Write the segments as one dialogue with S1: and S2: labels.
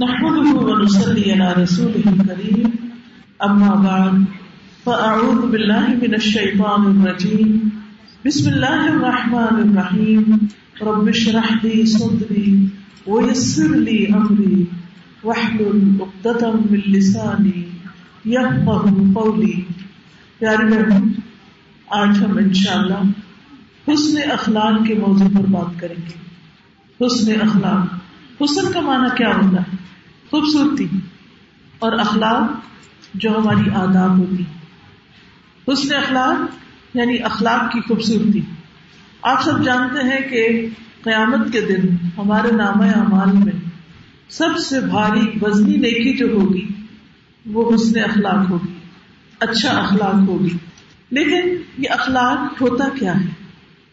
S1: نحمده ونصلي على رسوله الكريم، أما بعد، فأعوذ بالله من الشيطان الرجيم. بسم الله الرحمن الرحيم. رب اشرح لي صدري ويسر لي أمري، واحلل عقدة من لساني يفقه قولي. پیاری بہن آج ہم انشاءاللہ حسن اخلاق کے موضوع پر بات کریں گے۔ حسن اخلاق، حسن کا معنی کیا ہوتا ہے؟ خوبصورتی اور اخلاق جو ہماری آداب ہوتی حسن اخلاق یعنی اخلاق کی خوبصورتی۔ آپ سب جانتے ہیں کہ قیامت کے دن ہمارے نام اعمال میں سب سے بھاری وزنی نیکی جو ہوگی وہ حسن اخلاق ہوگی اچھا اخلاق ہوگی۔ لیکن یہ اخلاق ہوتا کیا ہے؟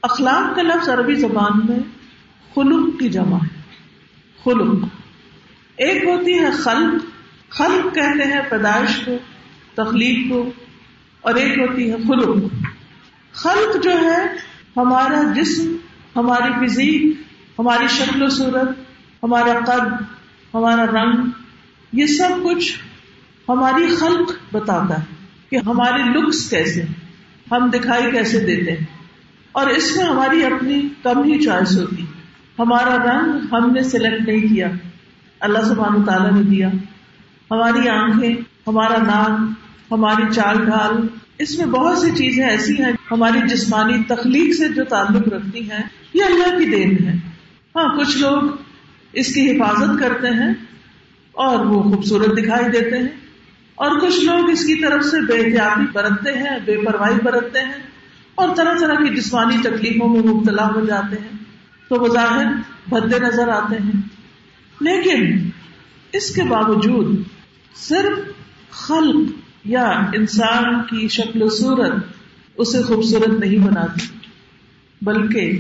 S1: اخلاق کا لفظ عربی زبان میں خلق کی جمع ہے۔ خلق۔ ایک ہوتی ہے خلق خلق کہتے ہیں پیدائش کو، تخلیق کو، اور ایک ہوتی ہے خلق۔ خلق جو ہے، ہمارا جسم، ہماری فزیک، ہماری شکل و صورت، ہمارا قد ہمارا رنگ، یہ سب کچھ ہماری خلق بتاتا ہے کہ ہماری لکس کیسے ہم دکھائی کیسے دیتے ہیں۔ اور اس میں ہماری اپنی کم ہی چوائس ہوتی۔ ہمارا رنگ ہم نے سلیکٹ نہیں کیا۔ اللہ سبحانہ تعالیٰ نے دیا۔ ہماری آنکھیں، ہمارا نام ہماری چال ڈھال، اس میں بہت سی چیزیں ایسی ہیں، ہماری جسمانی تخلیق سے جو تعلق رکھتی ہیں، یہ اللہ کی دین ہے۔ ہاں کچھ لوگ اس کی حفاظت کرتے ہیں اور وہ خوبصورت دکھائی دیتے ہیں، اور کچھ لوگ اس کی طرف سے بے احتیاطی برتتے ہیں، بے پرواہی برتتے ہیں، اور طرح طرح کی جسمانی تکلیفوں میں مبتلا ہو جاتے ہیں۔ تو بظاہر بھدے نظر آتے ہیں۔ لیکن اس کے باوجود صرف خلق یا انسان کی شکل و صورت اسے خوبصورت نہیں بناتی، بلکہ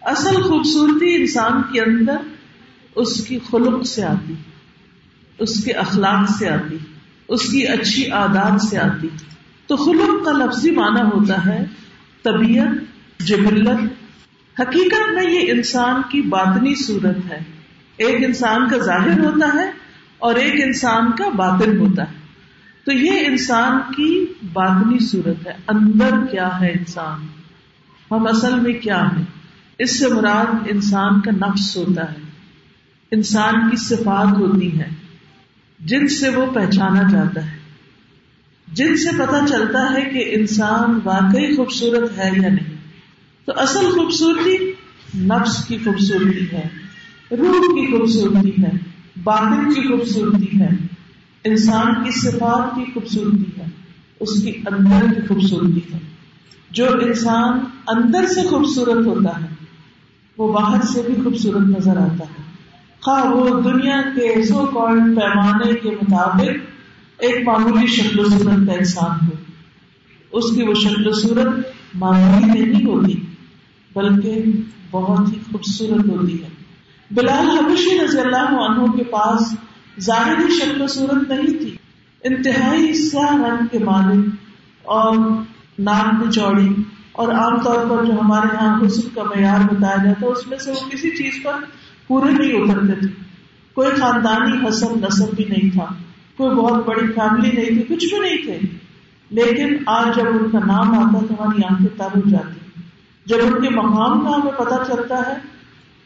S1: اصل خوبصورتی انسان کے اندر اس کی خلق سے آتی، اس کے اخلاق سے آتی، اس کی اچھی عادات سے آتی۔ تو خلق کا لفظی معنی ہوتا ہے طبیعت، جبلت۔ حقیقت میں یہ انسان کی باطنی صورت ہے۔ ایک انسان کا ظاہر ہوتا ہے اور ایک انسان کا باطن ہوتا ہے۔ تو یہ انسان کی باطنی صورت ہے۔ اندر کیا ہے انسان؟ ہم اصل میں کیا ہے اس سے مراد انسان کا نفس ہوتا ہے۔ انسان کی صفات ہوتی ہے جن سے وہ پہچانا جاتا ہے۔ جن سے پتا چلتا ہے کہ انسان واقعی خوبصورت ہے یا نہیں۔ تو اصل خوبصورتی نفس کی خوبصورتی ہے۔ روح کی خوبصورتی ہے، باطن کی خوبصورتی ہے، انسان کی صفات کی خوبصورتی ہے، اس کی اندر کی خوبصورتی ہے۔ جو انسان اندر سے خوبصورت ہوتا ہے، وہ باہر سے بھی خوبصورت نظر آتا ہے۔ خواہ وہ دنیا کے سو کال پیمانے کے مطابق ایک معمولی شکل و صورت کا انسان ہو۔ اس کی وہ شکل و صورت معمولی نہیں ہوتی، بلکہ بہت ہی خوبصورت ہوتی ہے۔ بلال حبشی رضی اللہ عنہ کے پاس ظاہری شکل و صورت نہیں تھی۔ انتہائی سیاہ رنگ کے مالک اور نام کی چوڑی اور عام طور پر جو ہمارے یہاں حسن کا معیار بتایا جاتا ہے، اس میں سے وہ کسی چیز پر پورے نہیں اترتے تھے۔ کوئی خاندانی حسن نسل بھی نہیں تھا۔ کوئی بہت بڑی فیملی نہیں تھی، کچھ بھی نہیں تھے۔ لیکن آج جب ان کا نام آتا تو ہماری آنکھیں تر ہو جاتی۔ جب ان کے مقام کا ہمیں پتہ چلتا ہے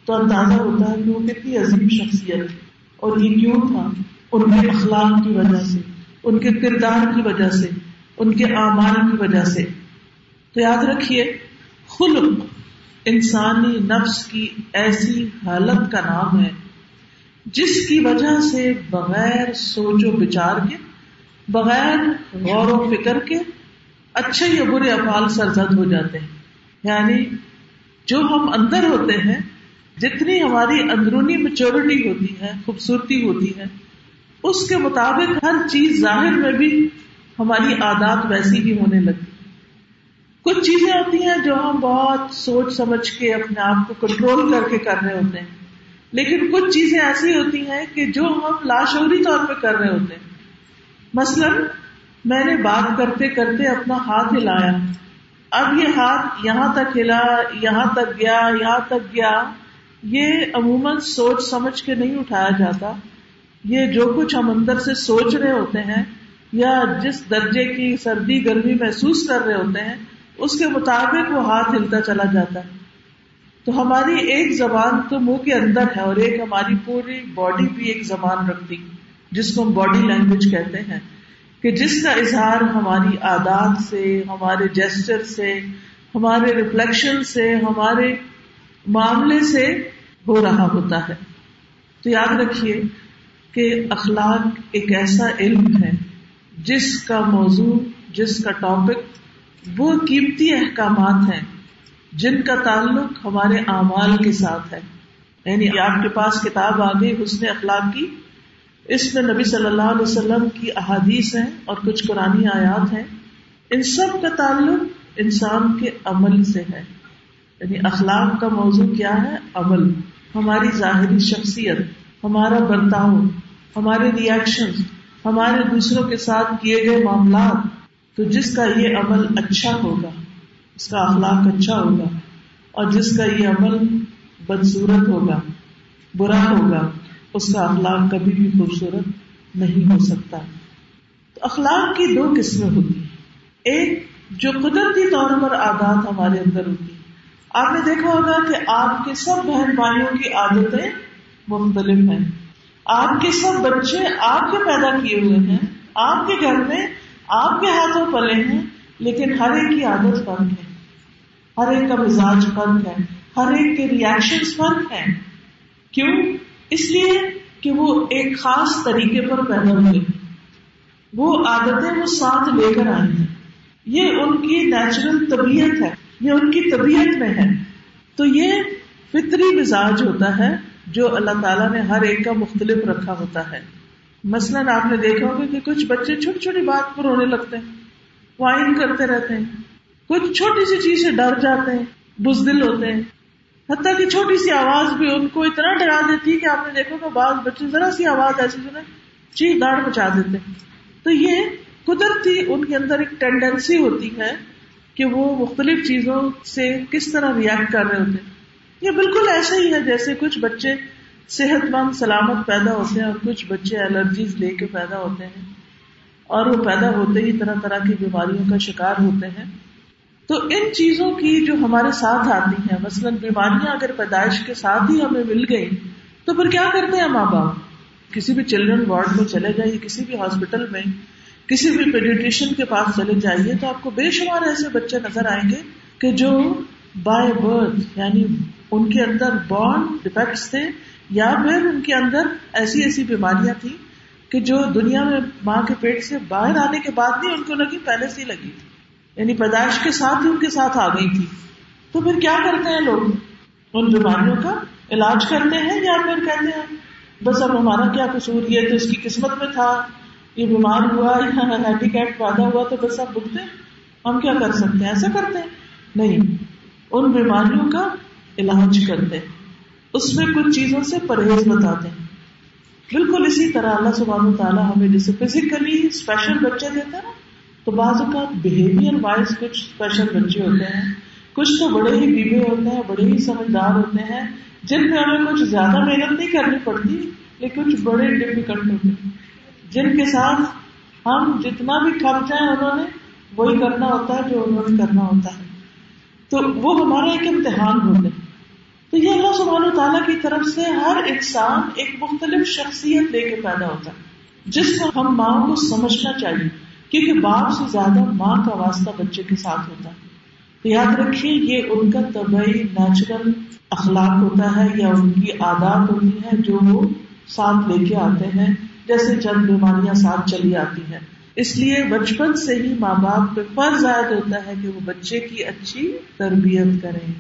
S1: تو اندازہ ہوتا ہے کہ وہ کتنی عظیم شخصیت اور یہ کیوں تھا؟ ان کے اخلاق کی وجہ سے، ان کے کردار کی وجہ سے، ان کے اعمال کی وجہ سے۔ تو یاد رکھیے، خلق انسانی نفس کی ایسی حالت کا نام ہے، جس کی وجہ سے بغیر سوچ و بچار کے، بغیر غور و فکر کے اچھے یا برے افعال سرزد ہو جاتے ہیں۔ یعنی جو ہم اندر ہوتے ہیں جتنی ہماری اندرونی میچورٹی ہوتی ہے، خوبصورتی ہوتی ہے، اس کے مطابق ہر چیز ظاہر میں بھی ہماری عادات ویسی ہی ہونے لگتی کچھ چیزیں ہوتی ہیں جو ہم بہت سوچ سمجھ کے اپنے آپ کو کنٹرول کر کے کر رہے ہوتے ہیں۔ لیکن کچھ چیزیں ایسی ہوتی ہیں کہ جو ہم لاشعوری طور پہ کر رہے ہوتے ہیں۔ مثلاً، میں نے بات کرتے کرتے اپنا ہاتھ ہلایا۔ اب یہ ہاتھ یہاں تک ہلا، یہاں تک گیا، یہاں تک گیا۔ یہ عموماً سوچ سمجھ کے نہیں اٹھایا جاتا۔ یہ جو کچھ ہم اندر سے سوچ رہے ہوتے ہیں یا جس درجے کی سردی گرمی محسوس کر رہے ہوتے ہیں، اس کے مطابق وہ ہاتھ ہلتا چلا جاتا۔ ہے تو ہماری ایک زبان تو منہ کے اندر ہے اور ایک ہماری پوری باڈی بھی ایک زبان رکھتی، جس کو ہم باڈی لینگویج کہتے ہیں۔ کہ جس کا اظہار ہماری عادات سے، ہمارے جیسچر سے، ہمارے ریفلیکشن سے، ہمارے معاملے سے ہو رہا ہوتا ہے۔ تو یاد رکھیے کہ اخلاق ایک ایسا علم ہے جس کا موضوع، جس کا ٹاپک وہ قیمتی احکامات ہیں جن کا تعلق ہمارے اعمال کے ساتھ ہے۔ یعنی آپ کے پاس کتاب آ گئی حسن اخلاق کی، اس میں نبی صلی اللہ علیہ وسلم کی احادیث ہیں اور کچھ قرآن آیات ہیں۔ ان سب کا تعلق انسان کے عمل سے ہے۔ یعنی اخلاق کا موضوع کیا ہے؟ عمل. ہماری ظاہری شخصیت، ہمارا برتاؤ، ہمارے ریئیکشن ہمارے دوسروں کے ساتھ کیے گئے معاملات۔ تو جس کا یہ عمل اچھا ہوگا، اس کا اخلاق اچھا ہوگا، اور جس کا یہ عمل بدسورت ہوگا، برا ہوگا، اس کا اخلاق کبھی بھی خوبصورت نہیں ہو سکتا۔ تو اخلاق کی دو قسمیں ہوتی ہیں۔ ایک جو قدرتی طور پر عادات ہمارے اندر ہوتی آپ نے دیکھا ہوگا کہ آپ کے سب بہن بھائیوں کی عادتیں مختلف ہیں۔ آپ کے سب بچے آپ کے پیدا کیے ہوئے ہیں۔ آپ کے گھر میں آپ کے ہاتھوں پلے ہیں، لیکن ہر ایک کی عادت فرق ہے۔ ہر ایک کا مزاج فرق ہے۔ ہر ایک کے ریئیکشن فرق ہے کیوں؟ اس لیے کہ وہ ایک خاص طریقے پر پیدا ہوئے۔ وہ عادتیں وہ ساتھ لے کر آئی ہیں۔ یہ ان کی نیچرل طبیعت ہے۔ یہ ان کی طبیعت میں ہے۔ تو یہ فطری مزاج ہوتا ہے جو اللہ تعالیٰ نے ہر ایک کا مختلف رکھا ہوتا ہے۔ مثلاً آپ نے دیکھا ہوگا کہ کچھ بچے چھوٹی چھوٹی بات پر رونے لگتے ہیں وائن کرتے رہتے ہیں۔ کچھ چھوٹی سی چیز سے ڈر جاتے ہیں، بزدل ہوتے ہیں۔ حتیٰ کہ چھوٹی سی آواز بھی ان کو اتنا ڈرا دیتی کہ آپ نے دیکھو کہ بعض بچے ذرا سی آواز ایسی سنے چیخ داڑ مچا دیتے تو یہ قدرتی ان کے اندر ایک ٹینڈنسی ہوتی ہے کہ وہ مختلف چیزوں سے کس طرح ریئیکٹ کر رہے ہوتے ہیں۔ یہ بالکل ایسا ہی ہے جیسے کچھ بچے صحت مند سلامت پیدا ہوتے ہیں اور کچھ بچے الرجیز لے کے پیدا ہوتے ہیں اور وہ پیدا ہوتے ہی طرح طرح کی بیماریوں کا شکار ہوتے ہیں۔ تو ان چیزوں کی جو ہمارے ساتھ آتی ہیں، مثلاً بیماریاں اگر پیدائش کے ساتھ ہی ہمیں مل گئی تو پھر کیا کرتے ہیں ماں باپ؟ کسی بھی چلڈرن وارڈ میں چلے جائیے کسی بھی ہاسپٹل میں کسی بھی پیڈیٹریشن کے پاس چلے جائیے تو آپ کو بے شمار ایسے بچے نظر آئیں گے کہ جو بائی برتھ یعنی ان کے اندر بورن ڈیفیکٹس تھے یا پھر ان کے اندر ایسی ایسی بیماریاں تھیں کہ جو دنیا میں ماں کے پیٹ سے باہر آنے کے بعد نہیں ان کو لگی پہلے سے ہی لگی تھی یعنی پیدائش کے ساتھ ہی ان کے ساتھ آ گئی تھی۔ تو پھر کیا کرتے ہیں لوگ؟ ان بیماریوں کا علاج کرتے ہیں یا پھر کہتے ہیں، بس اب ہمارا کیا قصور، یہ تو اس کی قسمت میں تھا۔ یہ بیمار ہوا یا ہینڈی کیپ پیدا ہوا تو بس اب بکتے ہم کیا کر سکتے ہیں؟ ایسا کرتے ہیں؟ نہیں۔ ان بیماریوں کا علاج کرتے اس میں کچھ چیزوں سے پرہیز بتاتے ہیں۔ بالکل اسی طرح اللہ سبحانہ تعالیٰ ہمیں جیسے فزیکلی اسپیشل بچے دیتے ہیں نا، تو بعض اوقات بہیویئر وائز کچھ اسپیشل بچے ہوتے ہیں۔ کچھ تو بڑے ہی بیوے ہوتے ہیں، بڑے ہی سمجھدار ہوتے ہیں، جن میں ہمیں کچھ زیادہ محنت نہیں کرنی پڑتی، لیکن کچھ بڑے ڈفیکلٹ ہوتے ہیں۔ جن کے ساتھ ہم جتنا بھی کھپ جائیں انہوں نے وہی کرنا ہوتا ہے جو انہوں نے کرنا ہوتا ہے۔ تو وہ ہمارا ایک امتحان ہوتے ہیں تو یہ اللہ سبحانہ و تعالیٰ کی طرف سے ہر انسان ایک مختلف شخصیت لے کے پیدا ہوتا ہے، جس کو ہم ماں کو سمجھنا چاہیے، کیونکہ باپ سے زیادہ ماں کا واسطہ بچے کے ساتھ ہوتا ہے۔ تو یاد رکھیے، یہ ان کا طبی نیچرل اخلاق ہوتا ہے یا ان کی عادات ہوتی ہے جو وہ ساتھ لے کے آتے ہیں۔ جیسے چند بیماریاں ساتھ چلی آتی ہیں۔ اس لیے بچپن سے ہی ماں باپ پہ فرض عائد ہوتا ہے کہ وہ بچے کی اچھی تربیت کریں،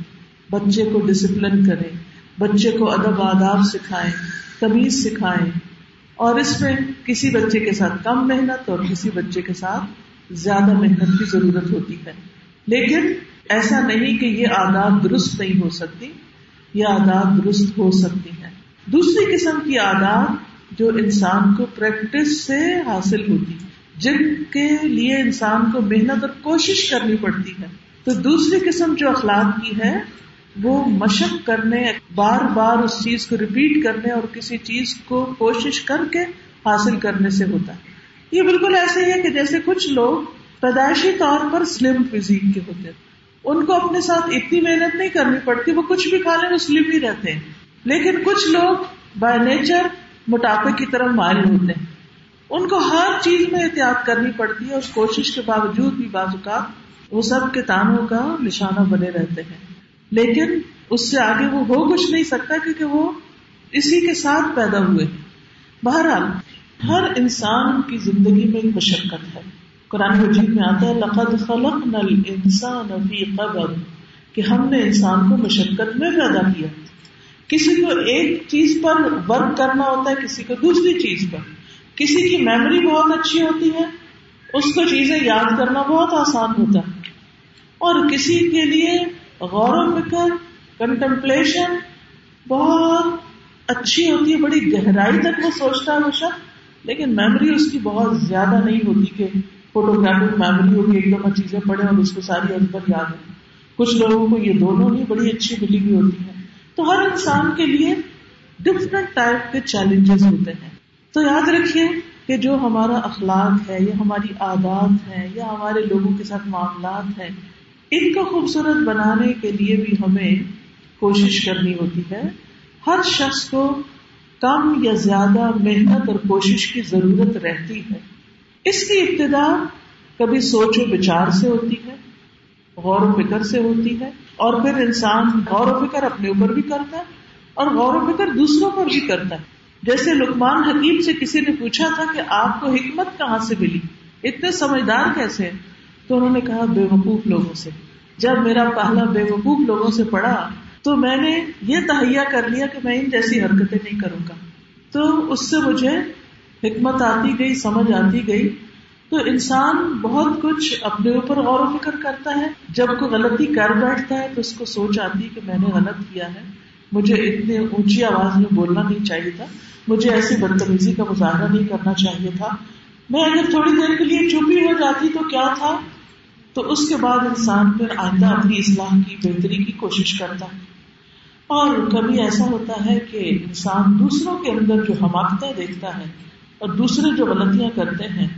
S1: بچے کو ڈسپلن کریں، بچے کو ادب آداب سکھائیں، تمیز سکھائیں۔ اور اس میں کسی بچے کے ساتھ کم محنت اور کسی بچے کے ساتھ زیادہ محنت کی ضرورت ہوتی ہے۔ لیکن ایسا نہیں کہ یہ عادات درست نہیں ہو سکتی، یہ عادات درست ہو سکتی ہیں۔ دوسری قسم کی عادات جو انسان کو پریکٹس سے حاصل ہوتی جن کے لیے انسان کو محنت اور کوشش کرنی پڑتی ہے۔ تو دوسری قسم جو اخلاق کی ہے، وہ مشق کرنے، بار بار اس چیز کو ریپیٹ کرنے اور کسی چیز کو کوشش کر کے حاصل کرنے سے ہوتا ہے۔ یہ بالکل ایسے ہی ہے کہ جیسے کچھ لوگ پیدائشی طور پر سلم فزیک کے ہوتے ہیں۔ ان کو اپنے ساتھ اتنی محنت نہیں کرنی پڑتی، وہ کچھ بھی کھا لیں وہ سلم ہی رہتے ہیں۔ لیکن کچھ لوگ بائی نیچر موٹاپے کی طرف مائل ہوتے ہیں۔ ان کو ہر چیز میں احتیاط کرنی پڑتی ہے اس کوشش کے باوجود بھی بعض اوقات وہ سب کے تانوں کا نشانہ بنے رہتے ہیں۔ لیکن اس سے آگے وہ ہو کچھ نہیں سکتا کیونکہ وہ اسی کے ساتھ پیدا ہوئے۔ بہرحال ہر انسان کی زندگی میں ایک مشقت ہے۔ قرآن مجید میں آتا ہے لقد خلق نل انسان ابھی قبر کہ ہم نے انسان کو مشقت میں پیدا کیا۔ کسی کو ایک چیز پر ورک کرنا ہوتا ہے، کسی کو دوسری چیز پر۔ کسی کی میموری بہت اچھی ہوتی ہے، اس کو چیزیں یاد کرنا بہت آسان ہوتا ہے۔ اور کسی کے لیے غور و فکر کنٹمپلیشن بہت اچھی ہوتی ہے، بڑی گہرائی تک وہ سوچتا ہے وہ شخص لیکن میموری اس کی بہت زیادہ نہیں ہوتی کہ فوٹوگرافک میموری ہوگی ایک دفعہ چیزیں پڑھے اور اس کو ساری ازبر یاد ہو کچھ لوگوں کو یہ دونوں ہی بڑی اچھی ملی ہوئی ہوتی ہے تو ہر انسان کے لیے ڈفرنٹ ٹائپ کے چیلنجز ہوتے ہیں۔ تو یاد رکھیے کہ جو ہمارا اخلاق ہے، یا ہماری عادات ہے یا ہمارے لوگوں کے ساتھ معاملات ہیں، ان کو خوبصورت بنانے کے لیے بھی ہمیں کوشش کرنی ہوتی ہے۔ ہر شخص کو کم یا زیادہ محنت اور کوشش کی ضرورت رہتی ہے۔ اس کی ابتدا کبھی سوچ و بچار سے ہوتی ہے، غور و فکر سے ہوتی ہے۔ اور پھر انسان غور و فکر اپنے اوپر بھی کرتا ہے اور غور و فکر دوسروں پر بھی کرتا ہے۔ جیسے لکمان حکیم سے کسی نے پوچھا تھا کہ آپ کو حکمت کہاں سے ملی؟ اتنے سمجھدار کیسے ہیں؟ تو انہوں نے کہا بے وقوف لوگوں سے۔ جب میرا پہلا بے وقوف لوگوں سے پڑھا، تو میں نے یہ تہیا کر لیا کہ میں ان جیسی حرکتیں نہیں کروں گا۔ تو اس سے مجھے حکمت آتی گئی، سمجھ آتی گئی۔ تو انسان بہت کچھ اپنے اوپر غور و فکر کرتا ہے۔ جب کوئی غلطی کر بیٹھتا ہے تو اس کو سوچ آتی ہے کہ میں نے غلط کیا ہے۔ مجھے اتنے اونچی آواز میں بولنا نہیں چاہیے تھا۔ مجھے ایسی بدتمیزی کا مظاہرہ نہیں کرنا چاہیے تھا۔ میں اگر تھوڑی دیر کے لیے چپی ہو جاتی تو کیا تھا؟ تو اس کے بعد انسان پھر آئندہ اپنی اصلاح کی، بہتری کی کوشش کرتا ہے۔ اور کبھی ایسا ہوتا ہے کہ انسان دوسروں کے اندر جو حماقتیں دیکھتا ہے اور دوسرے جو غلطیاں کرتے ہیں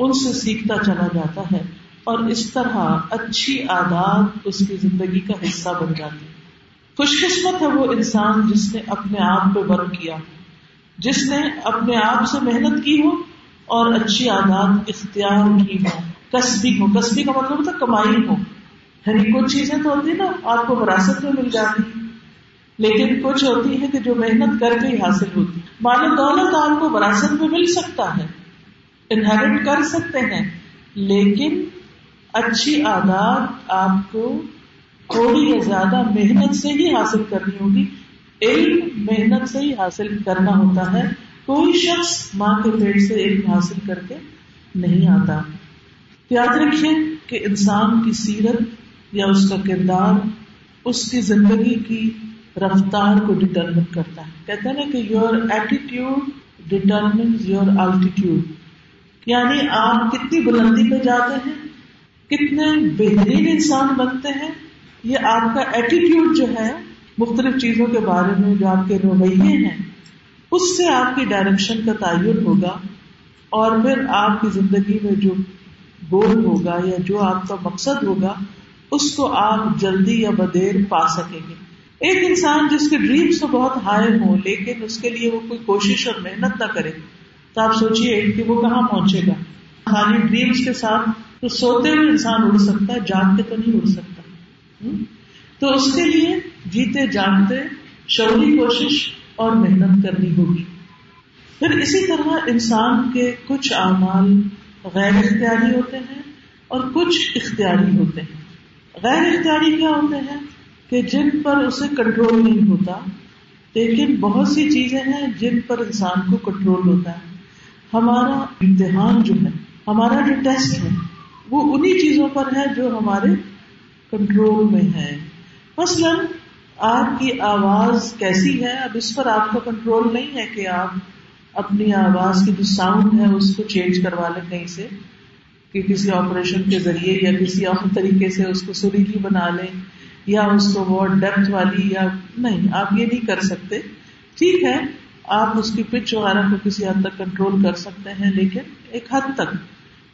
S1: ان سے سیکھتا چلا جاتا ہے اور اس طرح اچھی عادات اس کی زندگی کا حصہ بن جاتی خوش قسمت ہے وہ انسان جس نے اپنے آپ پہ ورک کیا، جس نے اپنے آپ سے محنت کی ہو اور اچھی عادات اختیار کی ہو۔ کسبی ہو، کسبی کا مطلب ہوتا کمائی ہو۔ یعنی کچھ چیزیں تو ہوتی نا، آپ کو وراثت میں مل جاتی لیکن کچھ ہوتی ہے کہ جو محنت کر کے ہی حاصل ہوتی مال دولت آپ کو وراثت میں مل سکتا ہے۔ انہیرٹ کر سکتے ہیں۔ لیکن اچھی عادات آپ کو تھوڑی یا زیادہ محنت سے ہی حاصل کرنی ہوگی۔ علم محنت سے ہی حاصل کرنا ہوتا ہے۔ کوئی شخص ماں کے پیٹ سے علم حاصل کر کے نہیں آتا۔ یاد رکھیے کہ انسان کی سیرت یا اس کا کردار اس کی زندگی کی رفتار کو ڈٹرمن کرتا ہے۔ کہتے ہیں نا کہ your attitude determine your altitude یعنی آپ کتنی بلندی پہ جاتے ہیں، کتنے بہترین انسان بنتے ہیں، یہ آپ کا ایٹیٹیوڈ جو ہے، مختلف چیزوں کے بارے میں جو آپ کے رویے ہیں، اس سے آپ کی ڈائریکشن کا تعین ہوگا اور پھر آپ کی زندگی میں جو گول ہوگا یا جو آپ کا مقصد ہوگا، اس کو آپ جلدی یا بدیر پا سکیں گے۔ ایک انسان جس کے ڈریمس تو بہت ہائی ہوں، لیکن اس کے لیے وہ کوئی کوشش اور محنت نہ کرے تو آپ سوچیے کہ وہ کہاں پہنچے گا۔ خالی ڈریمس کے ساتھ تو سوتے ہوئے انسان اڑ سکتا ہے جانتے تو نہیں اڑ سکتا۔ تو اس کے لیے جیتے جانتے شعوری کوشش اور محنت کرنی ہوگی۔ پھر اسی طرح انسان کے کچھ اعمال غیر اختیاری ہوتے ہیں اور کچھ اختیاری ہوتے ہیں۔ غیر اختیاری کیا ہوتے ہیں؟ کہ جن پر اسے کنٹرول نہیں ہوتا، لیکن بہت سی چیزیں ہیں جن پر انسان کو کنٹرول ہوتا ہے۔ ہمارا امتحان جو ہے، ہمارا جو ٹیسٹ ہے، وہ انہیں چیزوں پر ہے جو ہمارے کنٹرول میں ہے۔ مثلاً، آپ کی آواز کیسی ہے؟ اب اس پر آپ کا کنٹرول نہیں ہے کہ آپ اپنی آواز کی جو ساؤنڈ ہے، اس کو چینج کروا لیں کہیں سے، کہ کسی آپریشن کے ذریعے یا کسی اور طریقے سے اس کو سریلی بنا لیں، یا اس کو بہت ڈیپتھ والی یا نہیں، آپ یہ نہیں کر سکتے۔ ٹھیک ہے آپ اس کی پچ وغیرہ کو کسی حد تک کنٹرول کر سکتے ہیں، لیکن ایک حد تک۔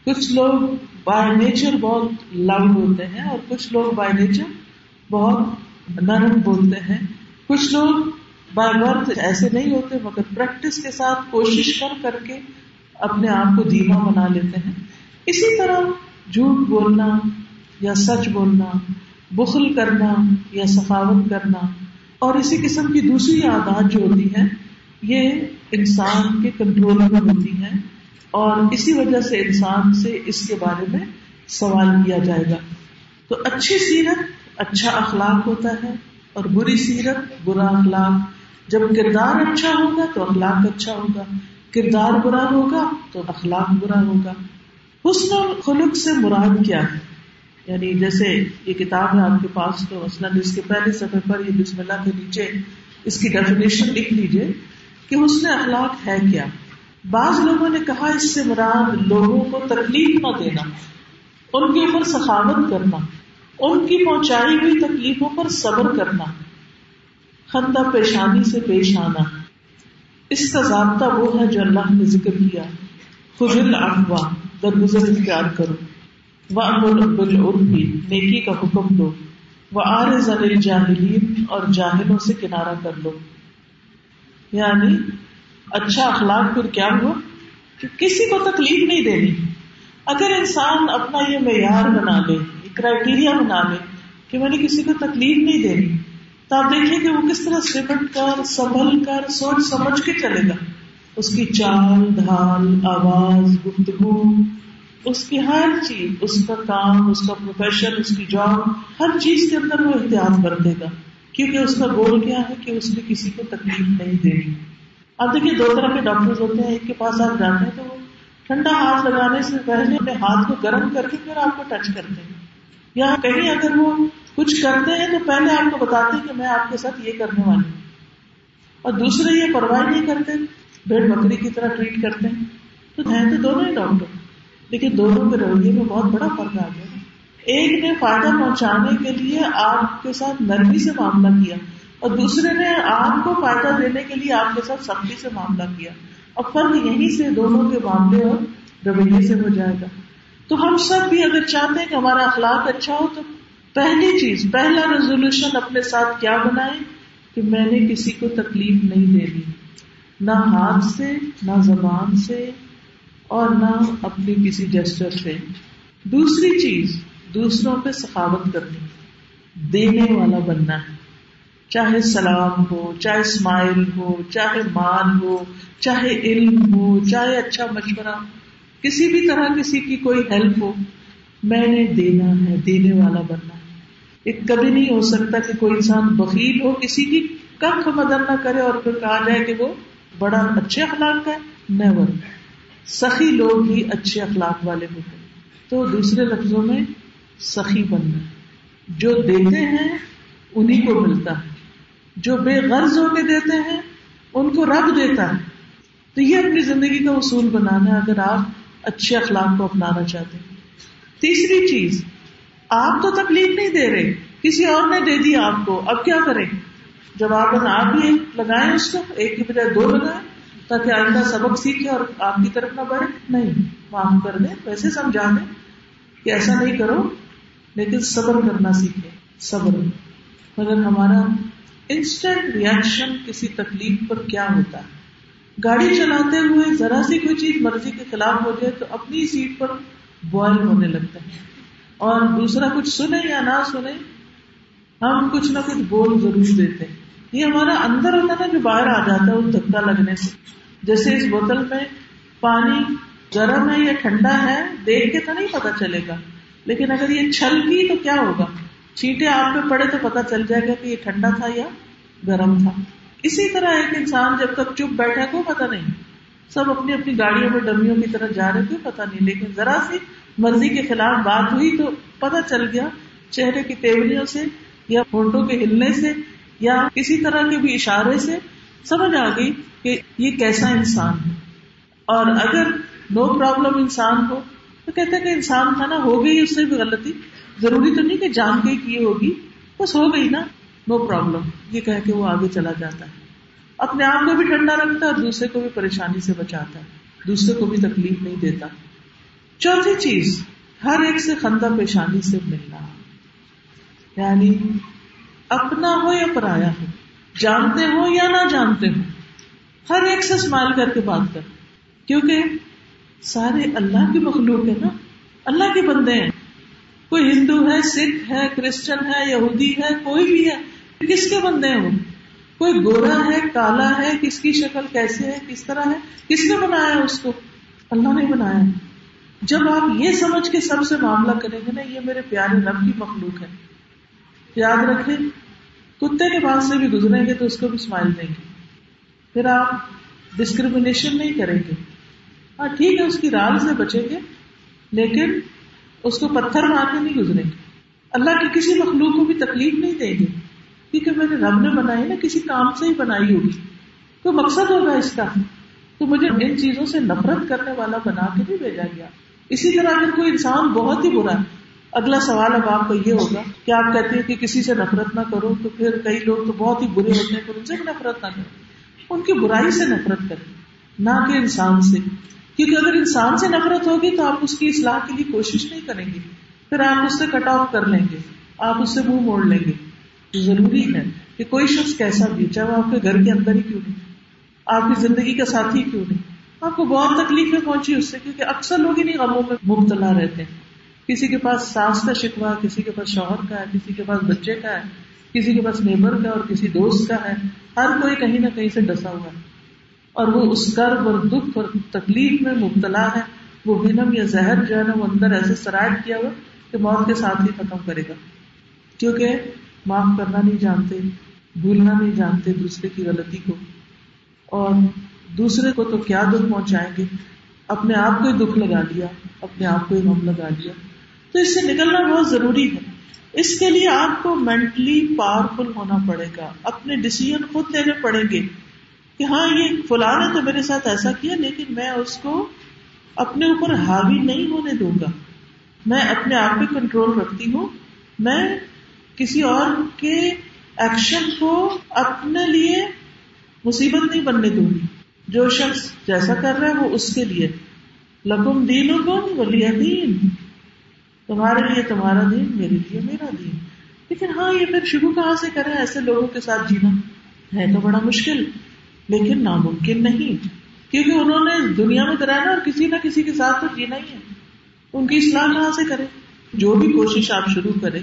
S1: کچھ لوگ بائی نیچر بہت لاؤڈ ہوتے ہیں اور کچھ لوگ بائی نیچر بہت نرم بولتے ہیں۔ کچھ لوگ بائی برتھ ایسے نہیں ہوتے، مگر پریکٹس کے ساتھ کوشش کر کر کے اپنے آپ کو دھیما بنا لیتے ہیں۔ اسی طرح جھوٹ بولنا یا سچ بولنا، بخل کرنا یا سخاوت کرنا، اور اسی قسم کی دوسری عادات جو ہوتی ہیں یہ انسان کے کنٹرول میں ہوتی ہیں اور اسی وجہ سے انسان سے اس کے بارے میں سوال کیا جائے گا۔ تو اچھی سیرت اچھا اخلاق ہوتا ہے اور بری سیرت برا اخلاق۔ جب کردار اچھا ہوگا تو اخلاق اچھا ہوگا۔ کردار برا ہوگا تو اخلاق برا ہوگا۔ حسن خلق سے مراد کیا ہے؟ یعنی جیسے یہ کتاب ہے آپ کے پاس تو مثلاً اس کے پہلے سفر پر یہ بسم اللہ کے نیچے اس کی ڈیفینیشن لکھ لیجیے کہ حسن اخلاق ہے کیا؟ بعض لوگوں نے کہا، اس سے مراد لوگوں کو تکلیف نہ دینا، ان کے اوپر سخاوت کرنا، ان کی پہنچائی ہوئی تکلیفوں پر صبر کرنا، خندہ پیشانی سے پیش آنا۔ اس کا ضابطہ وہ ہے جو اللہ نے ذکر کیا۔ خجل اخوا درگزر اختیار کرو۔ وہ امر نیکی کا حکم دو۔ وہ آر زل جاہلین اور جاہلوں سے کنارہ کر لو۔ یعنی اچھا اخلاق پھر کیا ہوا؟ کہ کسی کو تکلیف نہیں دینی۔ اگر انسان اپنا یہ معیار بنا لے کرائٹیریا بنا لے کہ میں نے کسی کو تکلیف نہیں دینی، تو آپ دیکھیں کہ وہ کس طرح سمٹ کر، سنبھل کر، سوچ سمجھ کے چلے گا۔ اس کی چال، ڈھال، آواز، گفتگو، اس کی ہر چیز، اس کا کام، اس کا پروفیشن اس کی جاب ہر چیز کے اندر وہ احتیاط کر دے گا۔ کیونکہ اس کا گول کیا ہے کہ اس نے کسی کو تکلیف نہیں دینی اب دیکھیے، دو طرح کے ڈاکٹر ہوتے ہیں، ایک کے پاس آپ جاتے ہیں تو وہ ٹھنڈا ہاتھ لگانے سے پہلے اپنے ہاتھ کو گرم کر کے پھر آپ کو ٹچ کرتے ہیں۔ یا کہیں اگر وہ کچھ کرتے ہیں تو پہلے آپ کو بتاتے ہیں کہ میں آپ کے ساتھ یہ کرنے والی ہوں۔ اور دوسرے یہ پرواہ نہیں کرتے، بھیڑ بکری کی طرح ٹریٹ کرتے ہیں۔ تو ہیں تو دونوں ہی ڈاکٹر، لیکن دونوں کے رویے میں بہت بڑا فرق آ گیا۔ ایک نے فائدہ پہنچانے کے لیے آپ کے ساتھ نرمی سے معاملہ کیا اور دوسرے نے آپ کو فائدہ دینے کے لیے آپ کے ساتھ سختی سے معاملہ کیا اور فرق یہیں سے دونوں کے معاملے اور رویے سے ہو جائے گا۔ تو ہم سب بھی اگر چاہتے ہیں کہ ہمارا اخلاق اچھا ہو تو پہلی چیز، پہلا ریزولوشن اپنے ساتھ کیا بنائے کہ میں نے کسی کو تکلیف نہیں دینی۔ نہ ہاتھ سے، نہ زبان سے اور نہ اپنی کسی جسٹر سے۔ دوسری چیز دوسروں پہ سخاوت کرنی دینے والا بننا ہے۔ چاہے سلام ہو، چاہے اسمائل ہو، چاہے مان ہو، چاہے علم ہو، چاہے اچھا مشورہ، کسی بھی طرح کسی کی کوئی ہیلپ ہو، میں نے دینا ہے، دینے والا بننا ہے۔ ایک کبھی نہیں ہو سکتا کہ کوئی انسان بخیل ہو، کسی کی کخ مدد نہ کرے اور پھر کہا جائے کہ وہ بڑا اچھے اخلاق کا ہے نیور سخی لوگ ہی اچھے اخلاق والے ہوتے تو دوسرے لفظوں میں سخی بننا جو دیتے ہیں انہیں کو ملتا ہے۔ جو بے غرض ہو کے دیتے ہیں، ان کو رب دیتا ہے۔ تو یہ اپنی زندگی کا اصول بنانا ہے، اگر آپ اچھے اخلاق کو اپنانا چاہتے ہیں۔ تیسری چیز، آپ تو تکلیف نہیں دے رہے۔ کسی اور نے دے دی آپ کو۔ اب کیا کریں؟ جب آپ آپ بھی لگائیں اس کو، ایک کی بجائے دو لگائیں تاکہ آئندہ سبق سیکھے اور آپ کی طرف نہ بڑھے۔ نہیں، معاف کر دیں ویسے سمجھا دیں کہ ایسا نہیں کرو۔ لیکن صبر کرنا سیکھے صبر۔ مگر ہمارا انسٹنٹ ریئیکشن کسی تکلیف پر کیا ہوتا ہے؟ گاڑی چلاتے ہوئے ذرا سی کوئی چیز مرضی کے خلاف ہو جائے تو اپنی سیٹ پر بوائل ہونے لگتا ہے۔ اور دوسرا، کچھ سنے یا نہ سنے ہم کچھ نہ کچھ بول ضرور دیتے ہیں۔ یہ ہمارا اندر ہوتا نا، جو باہر آ جاتا ہے، وہ دھکا لگنے سے۔ جیسے اس بوتل میں پانی گرم ہے یا ٹھنڈا ہے، دیکھ کے تو نہیں پتا چلے گا۔ لیکن اگر یہ چھل کی تو کیا ہوگا؟ چیٹے آپ پہ پڑے تو پتا چل جائے گا کہ یہ ٹھنڈا تھا یا گرم تھا۔ اسی طرح ایک انسان جب تک چپ بیٹھا کوئی پتا نہیں۔ سب اپنی اپنی گاڑیوں میں ڈمیوں کی طرح جا رہے کوئی پتا نہیں۔ لیکن ذرا سی مرضی کے خلاف بات ہوئی تو پتا چل گیا، چہرے کی تیوریوں سے یا فوٹو کے ہلنے سے یا کسی طرح کے بھی اشارے سے سمجھ آ گئی کہ یہ کیسا انسان ہے۔ اور اگر نو پرابلم انسان ہو تو کہتے کہ انسان تھا نا، ہو گئی اس سے بھی غلطی۔ ضروری تو نہیں کہ جان کے کی ہوگی، بس ہو گئی نا۔ نو پرابلم یہ کہہ کے وہ آگے چلا جاتا ہے۔ اپنے آپ کو بھی ٹھنڈا رکھتا ہے اور دوسرے کو بھی پریشانی سے بچاتا ہے۔ دوسرے کو بھی تکلیف نہیں دیتا۔ چوتھی چیز، ہر ایک سے خندہ پیشانی سے ملنا۔ یعنی اپنا ہو یا پرایا ہو، جانتے ہو یا نہ جانتے ہو، ہر ایک سے اسمائل کر کے بات کر کیونکہ سارے اللہ کی مخلوق ہے نا۔ اللہ کے بندے ہیں۔ کوئی ہندو ہے، سکھ ہے، کرسچن ہے، یہودی ہے، کوئی بھی ہے، کس کے بندے ہیں وہ؟ کوئی گورا ہے، کالا ہے، کس کی شکل کیسے ہے، کس طرح ہے، کس نے بنایا اس کو؟ اللہ نے بنایا جب آپ یہ سمجھ کے سب سے معاملہ کریں گے نا، یہ میرے پیارے رب کی مخلوق ہے۔ یاد رکھیں، کتے کے پاس سے بھی گزریں گے تو اس کو بھی اسمائل دیں گے۔ پھر آپ ڈسکریمنیشن نہیں کریں گے۔ ہاں ٹھیک ہے، اس کی رال سے بچیں گے، لیکن اس کو پتھر مار کے نہیں گزریں گے۔ اللہ کی کسی مخلوق کو بھی تکلیف نہیں دیں گے۔ کیونکہ میرے رب نے بنائی نا، کسی کام سے ہی بنائی ہوگی۔ تو مقصد ہوگا اس کا۔ تو مجھے ان چیزوں سے نفرت کرنے والا بنا کے نہیں بھیجا گیا۔ اسی طرح اگر کوئی انسان بہت ہی برا ہے، اگلا سوال اب آپ کا یہ ہوگا، کہ آپ کہتے ہیں کہ کسی سے نفرت نہ کرو، تو پھر کئی لوگ تو بہت ہی برے ہوتے ہیں ان سے بھی نفرت نہ کرو۔ ان کی برائی سے نفرت کریں، نہ کہ انسان سے۔ کیونکہ اگر انسان سے نفرت ہوگی تو آپ اس کی اصلاح کے لیے کوشش نہیں کریں گے۔ پھر آپ اس سے کٹ آف کر لیں گے۔ آپ اس سے منہ موڑ لیں گے۔ ضروری ہے کہ کوئی شخص کیسا بھی چاہے وہ آپ کے گھر کے اندر ہی کیوں نہیں، آپ کی زندگی کا ساتھی کیوں نہیں۔ آپ کو بہت تکلیفیں پہنچی اس سے کیونکہ اکثر لوگ انہیں غموں میں مبتلا رہتے ہیں۔ کسی کے پاس سانس کا شکوا کسی کے پاس شوہر کا ہے، کسی کے پاس بچے کا ہے، کسی کے پاس نیبر کا اور کسی دوست کا ہے۔ ہر کوئی کہیں نہ کہیں سے ڈسا ہوا ہے۔ اور وہ اس کرب اور دکھ اور تکلیف میں مبتلا ہے۔ وہ بینم یا زہر جو ہے نا، وہ اندر ایسے سرائٹ کیا ہوا کہ موت کے ساتھ ہی ختم کرے گا۔ کیونکہ معاف کرنا نہیں جانتے، بھولنا نہیں جانتے دوسرے کی غلطی کو۔ اور دوسرے کو تو کیا دکھ پہنچائیں گے؟ اپنے آپ کو ہی دکھ لگا لیا، اپنے آپ کو ہی غم لگا لیا۔ تو اس سے نکلنا بہت ضروری ہے۔ اس کے لیے آپ کو مینٹلی پاورفل ہونا پڑے گا۔ اپنے ڈسیزن خود لینے پڑیں گے۔ کہ ہاں یہ فلاں نے تو میرے ساتھ ایسا کیا، لیکن میں اس کو اپنے اوپر حاوی نہیں ہونے دوں گا۔ میں اپنے آپ پہ کنٹرول رکھتی ہوں۔ میں کسی اور کے ایکشن کو اپنے لیے مصیبت نہیں بننے دوں گی۔ جو شخص جیسا کر رہا ہے، وہ اس کے لیے۔ لکم دین ولی دین تمہارے لیے تمہارا دین، میرے لیے میرا دین۔ لیکن ہاں یہ پھر شروع کہاں سے کرے ایسے لوگوں کے ساتھ جینا ہے تو بڑا مشکل۔ لیکن ناممکن نہیں۔ کیونکہ انہوں نے دنیا میں تو رہنا اور کسی نہ کسی کے ساتھ تو جینا ہی ہے۔ ان کی اصلاح کہاں سے کرے؟ جو بھی کوشش آپ شروع کریں،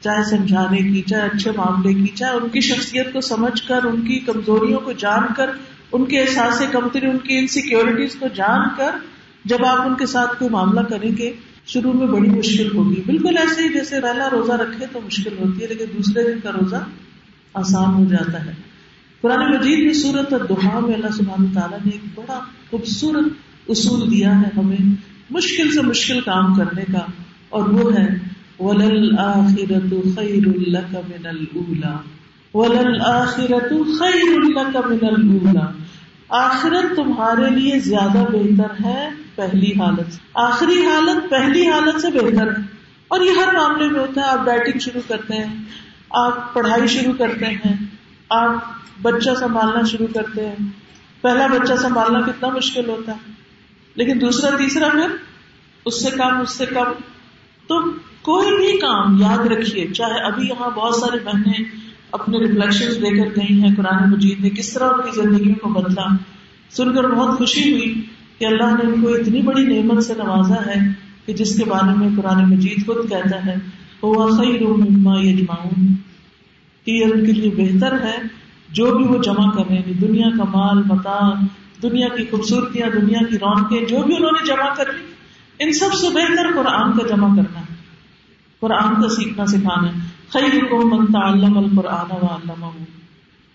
S1: چاہے سمجھانے کی، چاہے اچھے معاملے کی، چاہے ان کی شخصیت کو سمجھ کر، ان کی کمزوریوں کو جان کر، ان کے احساس کمتری ان کی انسیکیورٹیز کو جان کر جب آپ ان کے ساتھ کوئی معاملہ کریں گے، شروع میں بڑی مشکل ہوگی۔ بالکل ایسے ہی جیسے رہنا، روزہ رکھے تو مشکل ہوتی ہے، لیکن دوسرے دن کا روزہ آسان ہو جاتا ہے۔ قرآن مجید میں صورت اور دہا میں اللہ سبحانہ تعالیٰ نے ایک بڑا خوبصورت اصول دیا ہے ہمیں مشکل سے مشکل کام کرنے کا، اور وہ ہے ولل آخرت خیر الک من الا ولل آخرت خیر الک من الا آخرت تمہارے لیے زیادہ بہتر ہے پہلی حالت۔ آخری حالت پہلی حالت سے بہتر ہے۔ اور یہ ہر معاملے میں ہوتا ہے، آپ ڈائٹنگ شروع کرتے ہیں، آپ پڑھائی شروع کرتے ہیں آپ بچہ سنبھالنا شروع کرتے ہیں۔ پہلا بچہ سنبھالنا کتنا مشکل ہوتا ہے۔ لیکن دوسرا، تیسرا پھر اس سے کم، اس سے کم۔ تو کوئی بھی کام یاد رکھیے، چاہے ابھی یہاں بہت سارے بہنیں اپنے ریفلیکشن دے کر گئی ہیں قرآن مجید نے کس طرح ان کی زندگیوں کو بدلا۔ سن کر بہت خوشی ہوئی کہ اللہ نے ان کو اتنی بڑی نعمت سے نوازا ہے کہ جس کے بارے میں قرآن مجید خود کہتا ہے وہ خیر یجمعون. کہ یہ ان کے لیے بہتر ہے، جو بھی وہ جمع کر رہے ہیں دنیا کا مال متا دنیا کی خوبصورتیاں، دنیا کی رونقیں، جو بھی انہوں نے جمع کر لی، ان سب سے بہتر قرآن کا جمع کرنا ہے۔ قرآن کا سیکھنا سکھانا ہے۔ خیر کو منتا علم القرآن و علامہ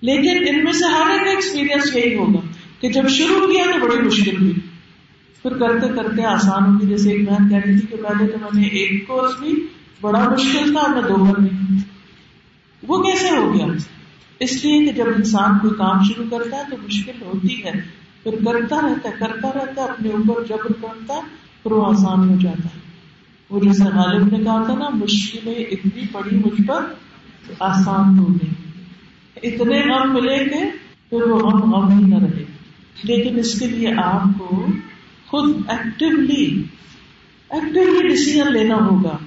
S1: لیکن ان میں سے ہر ایک ایکسپیرئنس یہی ہوگا کہ جب شروع کیا تو بڑی مشکل ہوئی۔ پھر کرتے کرتے آسان ہوگی جیسے ایک بہن کہہ رہی تھی کہ پہلے تو میں نے ایک کورس بھی بڑا مشکل تھا اور میں دو بار نہیں وہ کیسے ہو گیا؟ اس لیے کہ جب انسان کوئی کام شروع کرتا ہے تو مشکل ہوتی ہے۔ پھر کرتا رہتا ہے، کرتا رہتا ہے، اپنے اوپر جبر کرتا ہے، پھر وہ آسان ہو جاتا ہے۔ وہ جیسے غالب نے کہا تھا نا، مشکلیں اتنی پڑی مجھ پر آسان ہو گئی۔ اتنے غم ملے گے پھر وہ غم غم ہی نہ رہے۔ لیکن اس کے لیے آپ کو خود ایکٹیولی ایکٹیولی ڈسیزن لینا ہوگا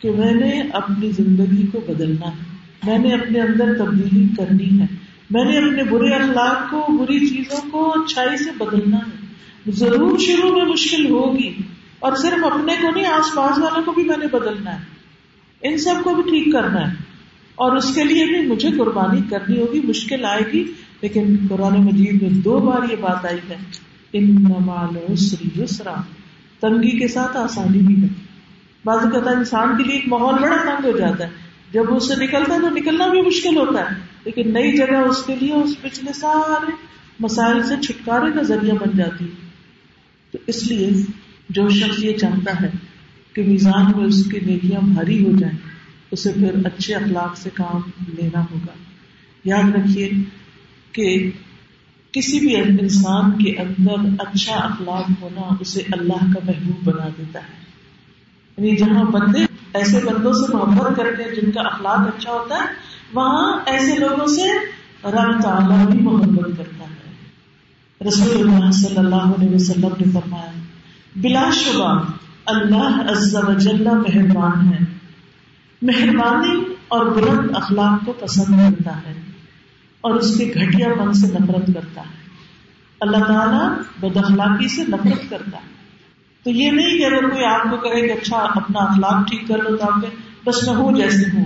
S1: کہ میں نے اپنی زندگی کو بدلنا ہے۔ میں نے اپنے اندر تبدیلی کرنی ہے۔ میں نے اپنے برے اخلاق کو، بری چیزوں کو اچھائی سے بدلنا ہے۔ ضرور شروع میں مشکل ہوگی اور صرف اپنے کو نہیں، آس پاس والوں کو بھی میں نے بدلنا ہے۔ ان سب کو بھی ٹھیک کرنا ہے۔ اور اس کے لیے بھی مجھے قربانی کرنی ہوگی، مشکل آئے گی، لیکن قرآن مجید میں دو بار یہ بات آئی ہے۔ ان یسرا۔ تنگی کے ساتھ آسانی بھی ہے۔ بعض کہتا انسان کے لیے ایک ماحول بڑا تنگ ہو جاتا ہے۔ جب اس سے نکلتا ہے تو نکلنا بھی مشکل ہوتا ہے، لیکن نئی جگہ اس کے لیے، اس پچھلے سارے مسائل سے چھٹکارے کا ذریعہ بن جاتی ہے۔ تو اس لیے جو شخص یہ چاہتا ہے کہ میزان میں اس کی نیکیاں بھاری ہو جائیں، اسے پھر اچھے اخلاق سے کام لینا ہوگا۔ یاد رکھیے کہ کسی بھی انسان کے اندر اچھا اخلاق ہونا اسے اللہ کا محبوب بنا دیتا ہے۔ یعنی جہاں بندے ایسے بندوں سے محبت کرتے ہیں جن کا اخلاق اچھا ہوتا ہے، وہاں ایسے لوگوں سے رب تعالیٰ بھی محبت کرتا ہے۔ رسول اللہ صلی اللہ علیہ وسلم نے فرمایا، بلا شبہ اللہ عز و جل مہربان ہے۔ مہربانی اور بلند اخلاق کو پسند کرتا ہے اور اس کے گھٹیا پن سے نفرت کرتا ہے۔ اللہ تعالیٰ بد اخلاقی سے نفرت کرتا ہے۔ تو یہ نہیں کہ اگر کوئی آپ کو کہے کہ اچھا اپنا اخلاق ٹھیک کر لو تو آپ بس میں ہوں جیسے ہوں۔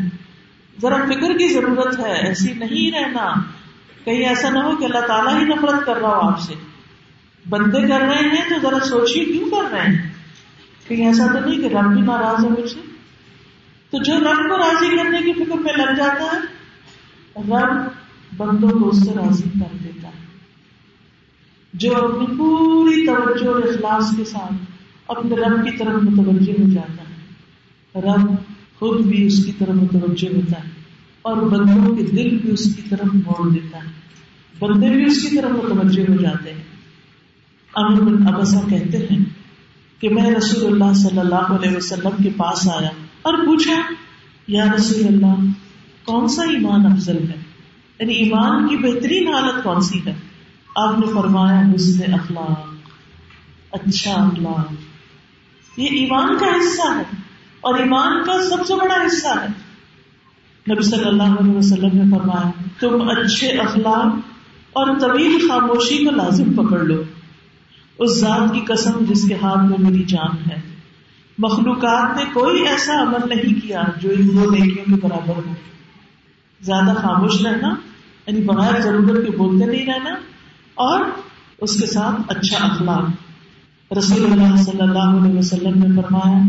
S1: ذرا فکر کی ضرورت ہے، ایسی نہیں رہنا۔ کہیں ایسا نہ ہو کہ اللہ تعالیٰ ہی نفرت کر رہا ہو آپ سے۔ بندے کر رہے ہیں تو ذرا سوچیے کیوں کر رہے ہیں؟ کہیں ایسا تو نہیں کہ رب بھی ناراض ہے مجھ سے؟ تو جو رب کو راضی کرنے کی فکر میں لگ جاتا ہے، رب بندوں کو اس سے راضی کر دیتا ہے۔ جو اپنی پوری توجہ اور اخلاص کے ساتھ اپنے رب کی طرف متوجہ ہو جاتا ہے۔ رب خود بھی اس کی طرف متوجہ ہوتا ہے اور بندوں کے دل بھی اس کی طرف موڑ دیتا ہے۔ بندے بھی اس کی طرف متوجہ ہو جاتے ہیں۔ امر بن ابسا کہتے ہیں کہ میں رسول اللہ صلی اللہ علیہ وسلم کے پاس آیا اور پوچھا، یا رسول اللہ، کون سا ایمان افضل ہے؟ یعنی ایمان کی بہترین حالت کون سی ہے؟ آپ نے فرمایا، حسن اخلاق اچھا اخلاق۔ یہ ایمان کا حصہ ہے اور ایمان کا سب سے بڑا حصہ ہے۔ نبی صلی اللہ علیہ وسلم نے فرمایا، تم اچھے اخلاق اور طویل خاموشی کو لازم پکڑ لو۔ اس ذات کی قسم جس کے ہاتھ میں میری جان ہے۔ مخلوقات نے کوئی ایسا عمل نہیں کیا جو ان دو نیکیوں کے برابر ہو۔ زیادہ خاموش رہنا یعنی بغیر ضرورت کے بولتے نہیں رہنا اور اس کے ساتھ اچھا اخلاق۔ رسول اللہ صلی اللہ علیہ وسلم نے فرمایا،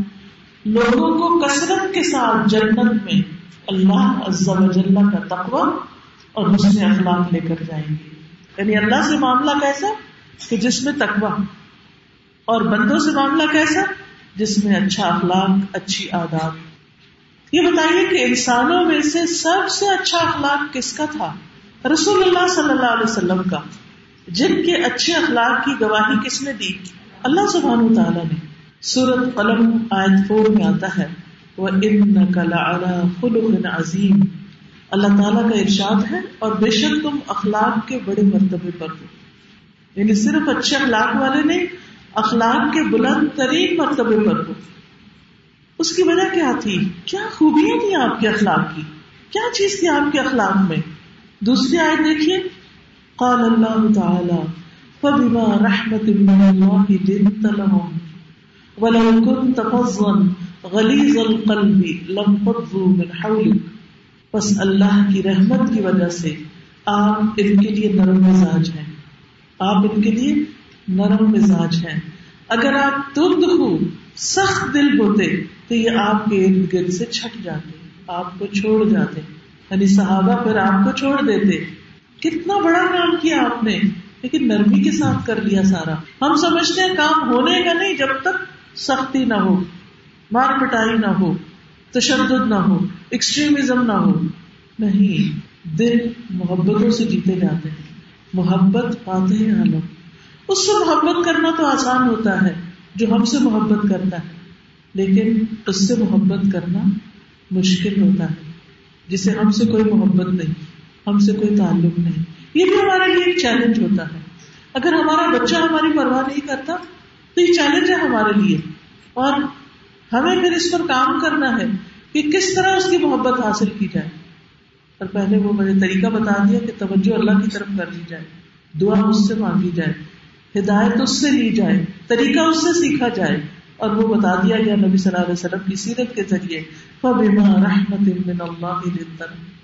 S1: لوگوں کو کثرت کے ساتھ جنت میں اللہ عز و جل کا تقوی اور حسن اخلاق لے کر جائیں گے۔ یعنی اللہ سے معاملہ کیسا؟ کہ جس میں تقوی۔ اور بندوں سے معاملہ کیسا؟ جس میں اچھا اخلاق، اچھی آداب۔ یہ بتائیے کہ انسانوں میں سے سب سے اچھا اخلاق کس کا تھا؟ رسول اللہ صلی اللہ علیہ وسلم کا۔ جن کے اچھے اخلاق کی گواہی کس نے دی؟ اللہ سبحانہ تعالیٰ نے سورت قلم آیت فور میں آتا ہے وہ ان خلق عظیم اللہ تعالیٰ کا ارشاد ہے اور بے شک تم اخلاق کے بڑے مرتبے پر ہو۔ یعنی صرف اچھے اخلاق والے نہیں، اخلاق کے بلند ترین مرتبے پر ہو۔ اس کی وجہ کیا تھی؟ کیا خوبیاں تھی آپ کے اخلاق کی؟ کیا چیز تھی آپ کے اخلاق میں؟ دوسری آیت دیکھیے، قال اللہ تعالی فبما رحمت من الله لنت لهم. ولو كنت فظا غليظ القلب لم فضوا من حولك. بس اللہ کی رحمت کی وجہ سے آپ ان کے لیے نرم مزاج ہیں. آپ ان کے لیے نرم مزاج ہیں. اگر آپ تند ہو سخت دل ہوتے تو یہ آپ کے ارد گرد سے چھٹ جاتے، آپ کو چھوڑ جاتے. یعنی صحابہ پھر آپ کو چھوڑ دیتے. کتنا بڑا کام کیا آپ نے؟ لیکن نرمی کے ساتھ کر لیا سارا۔ ہم سمجھتے ہیں کام ہونے کا نہیں، جب تک سختی نہ ہو، مار پٹائی نہ ہو، تشدد نہ ہو ایکسٹریمزم نہ ہو۔ نہیں، دل محبتوں سے جیتے جاتے ہیں۔ محبت پاتے ہیں عالم اس سے محبت کرنا تو آسان ہوتا ہے، جو ہم سے محبت کرتا ہے۔ لیکن اس سے محبت کرنا مشکل ہوتا ہے، جسے ہم سے کوئی محبت نہیں، ہم سے کوئی تعلق نہیں۔ یہ بھی ہمارے لیے ایک چیلنج ہوتا ہے۔ اگر ہمارا بچہ ہماری پرواہ نہیں کرتا، تو یہ چیلنج ہے ہمارے لیے۔ اور ہمیں پھر اس پر کام کرنا ہے کہ کس طرح اس کی محبت حاصل کی جائے۔ اور پہلے وہ مجھے طریقہ بتا دیا کہ توجہ اللہ کی طرف کر لی جائے، دعا اس سے مانگی جائے، ہدایت اس سے لی جائے، طریقہ اس سے سیکھا جائے۔ اور وہ بتا دیا گیا نبی صلی اللہ علیہ وسلم کی سیرت کے ذریعے۔ فَبِمَا رَحْمَةٍ مِّنَ اللَّهِ لِلْتَرْمِ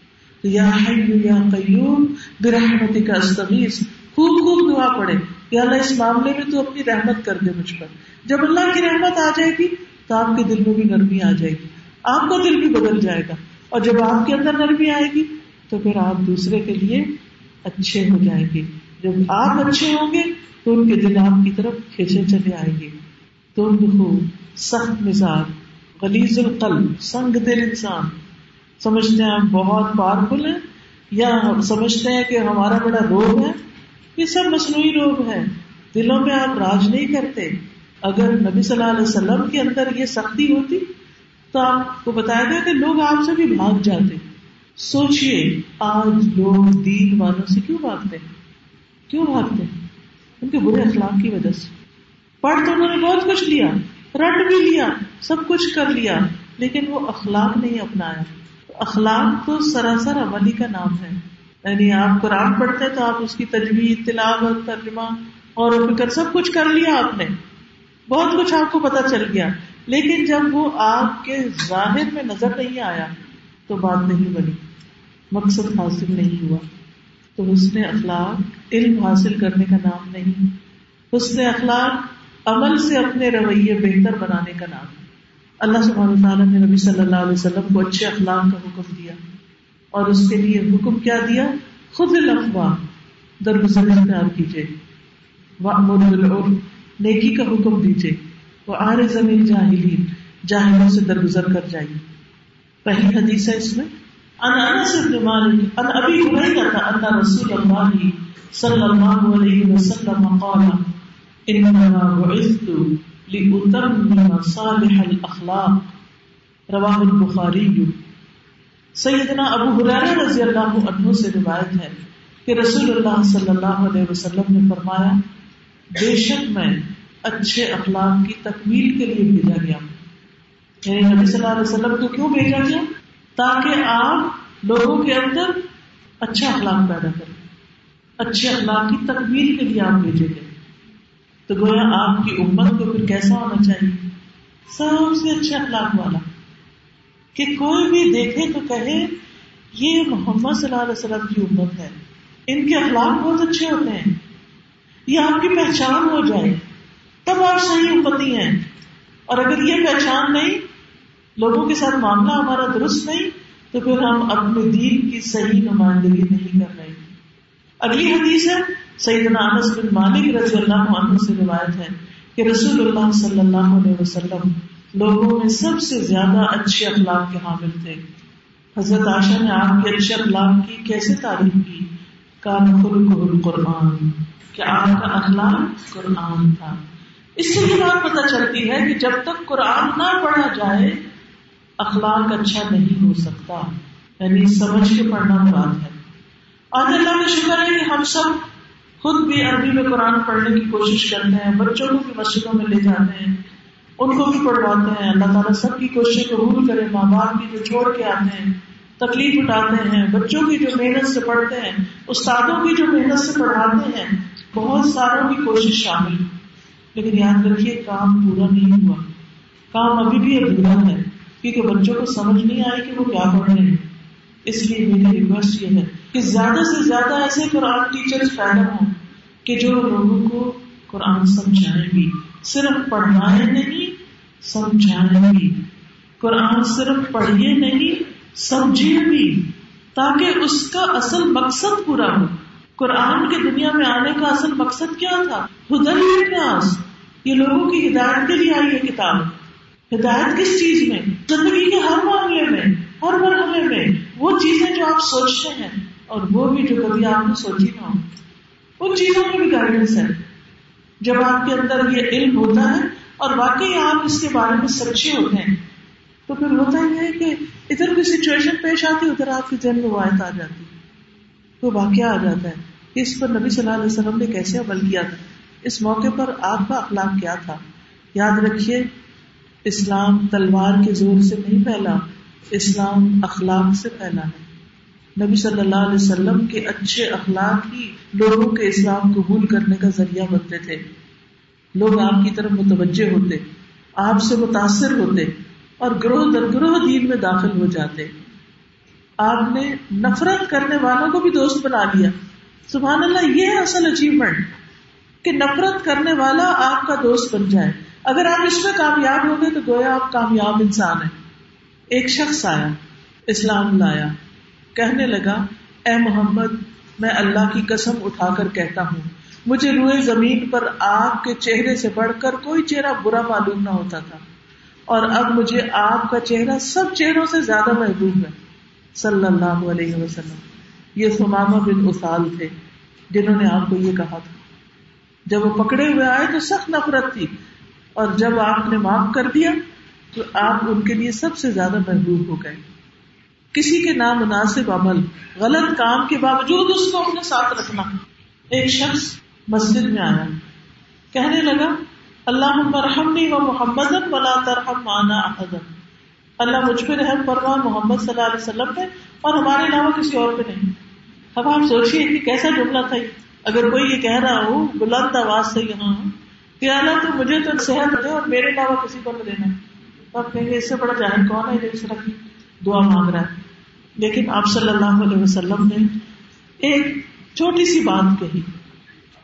S1: یا حی یا قیوم، برحمتک استغیث۔ خوب خوب دعا پڑے کہ اللہ، اس معاملے میں تو اپنی رحمت کر دے مجھ پر۔ جب اللہ کی رحمت آ جائے گی، تو آپ کے دل میں بھی نرمی آ جائے گی۔ آپ کا دل بھی بدل جائے گا۔ اور جب آپ کے اندر نرمی آئے گی، تو پھر آپ دوسرے کے لیے اچھے ہو جائیں گے۔ جب آپ اچھے ہوں گے، تو ان کے دل آپ کی طرف کھینچے چلے آئیں گے۔ تم دکھو سخت مزاج، غلیظ القلب، سنگ دل انسان سمجھتے ہیں ہم بہت پاورفل ہیں یا سمجھتے ہیں کہ ہمارا بڑا روگ ہے یہ سب مصنوعی روگ ہے دلوں میں آپ راج نہیں کرتے۔ اگر نبی صلی اللہ علیہ وسلم کے اندر یہ سختی ہوتی تو آپ کو بتایا گیا کہ لوگ آپ سے بھی بھاگ جاتے۔ سوچئے، آج لوگ دین والوں سے کیوں بھاگتے؟ کیوں بھاگتے؟ ان کے برے اخلاق کی وجہ سے۔ پڑھ تو انہوں نے بہت کچھ لیا، رٹ بھی لیا، سب کچھ کر لیا، لیکن وہ اخلاق نہیں اپنایا۔ اخلاق تو سراسر عملی کا نام ہے۔ یعنی آپ قرآن پڑھتے تو آپ اس کی تجویز تلاوت، ترجمہ اور فکر سب کچھ کر لیا آپ نے۔ بہت کچھ آپ کو پتا چل گیا۔ لیکن جب وہ آپ کے ظاہر میں نظر نہیں آیا تو بات نہیں بنی۔ مقصد حاصل نہیں ہوا۔ تو حسن اخلاق، علم حاصل کرنے کا نام نہیں۔ حسن اخلاق عمل سے اپنے رویے بہتر بنانے کا نام۔ اللہ سبحانہ تعالیٰ نے نبی صلی اللہ علیہ وسلم کو اچھے اخلاق کا حکم دیا اور اس کے لیے حکم کیا دیا؟ خود الفواہ درگزر اختیار کیجیے نیکی کا حکم دیجیے وہ آر زمین جاہلین جاہلوں سے درگزر کر جائیے۔ پہلی حدیث ہے اس میں ان انس بن مالک، ان ابي هريره ان رسول الله صلى الله عليه وسلم قال، انما بعثت لاتمم صالح الاخلاق رواه البخاري سیدنا ابو حرارہ رضی اللہ عنہ سے روایت ہے کہ رسول اللہ صلی اللہ علیہ وسلم نے فرمایا، بے شک میں اچھے اخلاق کی تکمیل کے لیے بھیجا گیا۔ یعنی نبی صلی اللہ علیہ وسلم کو کیوں بھیجا گیا؟ تاکہ آپ لوگوں کے اندر اچھا اخلاق پیدا کریں۔ اچھے اخلاق کی تکمیل کے لیے آپ بھیجے گئے تو گویا آپ کی امت کو پھر کیسا ہونا چاہیے؟ سب سے اچھے اخلاق والا۔ کہ کوئی بھی دیکھے تو کہے، یہ محمد صلی اللہ علیہ وسلم کی امت ہے۔ ان کے اخلاق بہت اچھے ہوتے ہیں۔ یہ آپ کی پہچان ہو جائے۔ تب آپ صحیح امتی ہیں۔ اور اگر یہ پہچان نہیں، لوگوں کے ساتھ معاملہ ہمارا درست نہیں، تو پھر ہم اپنے دین کی صحیح نمائندگی نہیں کر رہے۔ اگلی حدیث ہے سیدنا انس بن مالک رضی اللہ عنہ سے روایت ہے کہ رسول اللہ صلی اللہ علیہ وسلم لوگوں میں سب سے زیادہ اچھے اخلاق کے حامل تھے۔ حضرت عاشا نے آپ کے اچھے اخلاق کی کیسے تعریف کی؟ کان خلق قرآن کہ آپ کا اخلاق قرآن تھا۔ اس سے یہ بات پتہ چلتی ہے کہ جب تک قرآن نہ پڑھا جائے، اخلاق اچھا نہیں ہو سکتا۔ یعنی سمجھ کے پڑھنا مراد ہے۔ آج اللہ کا شکر ہے کہ ہم سب خود بھی عربی میں قرآن پڑھنے کی کوشش کرتے ہیں، بچوں کو بھی مسجدوں میں لے جاتے ہیں، ان کو بھی پڑھواتے ہیں۔ اللہ تعالیٰ سب کی کوشش قبول کرے، ماں باپ کی جو چھوڑ کے آتے ہیں، تکلیف اٹھاتے ہیں، بچوں کی جو محنت سے پڑھتے ہیں، استادوں کی جو محنت سے پڑھاتے ہیں، بہت ساروں کی کوشش شامل۔ لیکن یاد رکھیے، کام پورا نہیں ہوا۔ کام ابھی بھی ادھورا ہے، کیونکہ بچوں کو سمجھ نہیں آئی کہ وہ کیا پڑھ رہے ہیں۔ اس لیے میری ریکویسٹ یہ ہے کہ زیادہ سے زیادہ ایسے قرآن ٹیچر پیدا ہوں کہ جو لوگوں کو قرآن سمجھائیں بھی صرف پڑھائے نہیں سمجھائے بھی قرآن صرف پڑھیے نہیں سمجھیے بھی، تاکہ اس کا اصل مقصد پورا ہو۔ قرآن کی دنیا میں آنے کا اصل مقصد کیا تھا؟ ہدن پیاس یہ لوگوں کی ہدایت کے لیے آئی ہے کتاب۔ ہدایت کس چیز میں؟ زندگی کے ہر معاملے میں، ہر مرحلے میں۔ وہ چیزیں جو آپ سوچتے ہیں اور وہ بھی جو کبھی آپ نے سوچی نہ ہو۔ ان چیزوں میں بھی گائیڈنس ہے۔ جب آپ کے اندر یہ علم ہوتا ہے اور واقعی آپ اس کے بارے میں سچے ہوتے ہیں، تو پھر ہوتا ہی ہے کہ ادھر کوئی سچویشن پیش آتی ادھر آپ کی جن میں وایت آ جاتی تو واقعہ آ جاتا ہے اس پر نبی صلی اللہ علیہ وسلم نے کیسے عمل کیا تھا۔ اس موقع پر آپ کا اخلاق کیا تھا۔ یاد رکھیے، اسلام تلوار کے زور سے نہیں پھیلا، اسلام اخلاق سے پھیلا ہے۔ نبی صلی اللہ علیہ وسلم کے اچھے اخلاق ہی لوگوں کے اسلام قبول کرنے کا ذریعہ بنتے تھے۔ لوگ آپ کی طرف متوجہ ہوتے، آپ سے متاثر ہوتے اور گروہ در گروہ دین میں داخل ہو جاتے۔ آپ نے نفرت کرنے والوں کو بھی دوست بنا لیا۔ سبحان اللہ، یہ ہے اصل اچیومنٹ کہ نفرت کرنے والا آپ کا دوست بن جائے۔ اگر آپ اس میں کامیاب ہو گئے تو گویا آپ کامیاب انسان ہیں۔ ایک شخص آیا، اسلام لایا۔ کہنے لگا، اے محمد، میں اللہ کی قسم اٹھا کر کہتا ہوں، مجھے روئے زمین پر آپ کے چہرے سے بڑھ کر کوئی چہرہ برا معلوم نہ ہوتا تھا اور اب مجھے آپ کا چہرہ سب چہروں سے زیادہ محبوب ہے. صلی اللہ علیہ وسلم۔ یہ سماما بن اسال تھے، جنہوں نے آپ کو یہ کہا تھا۔ جب وہ پکڑے ہوئے آئے تو سخت نفرت تھی اور جب آپ نے معاف کر دیا تو آپ ان کے لیے سب سے زیادہ محبوب ہو گئے۔ کسی کے نامناسب عمل، غلط کام کے باوجود اس کو اپنے ساتھ رکھنا۔ ایک شخص مسجد میں آیا۔ کہنے لگا اللہ مرحمنی و محمد ولا ترحم مانا احدن۔ اللہ مجھ پہ رحم فرما، محمد صلی اللہ علیہ وسلم پہ، اور ہمارے علاوہ کسی اور پہ نہیں۔ اب آپ سوچیے کہ کیسا جملہ تھا اگر کوئی یہ کہہ رہا ہو، بلند آواز سے یہاں کہ اللہ تو مجھے تو صحت دے اور میرے علاوہ کسی کو نہ دینا۔ تو آپ کہیں گے، اس سے بڑا جاہر کون ہے اس طرح کی دعا مانگ رہا ہے؟ لیکن آپ صلی اللہ علیہ وسلم نے ایک چھوٹی سی بات کہی۔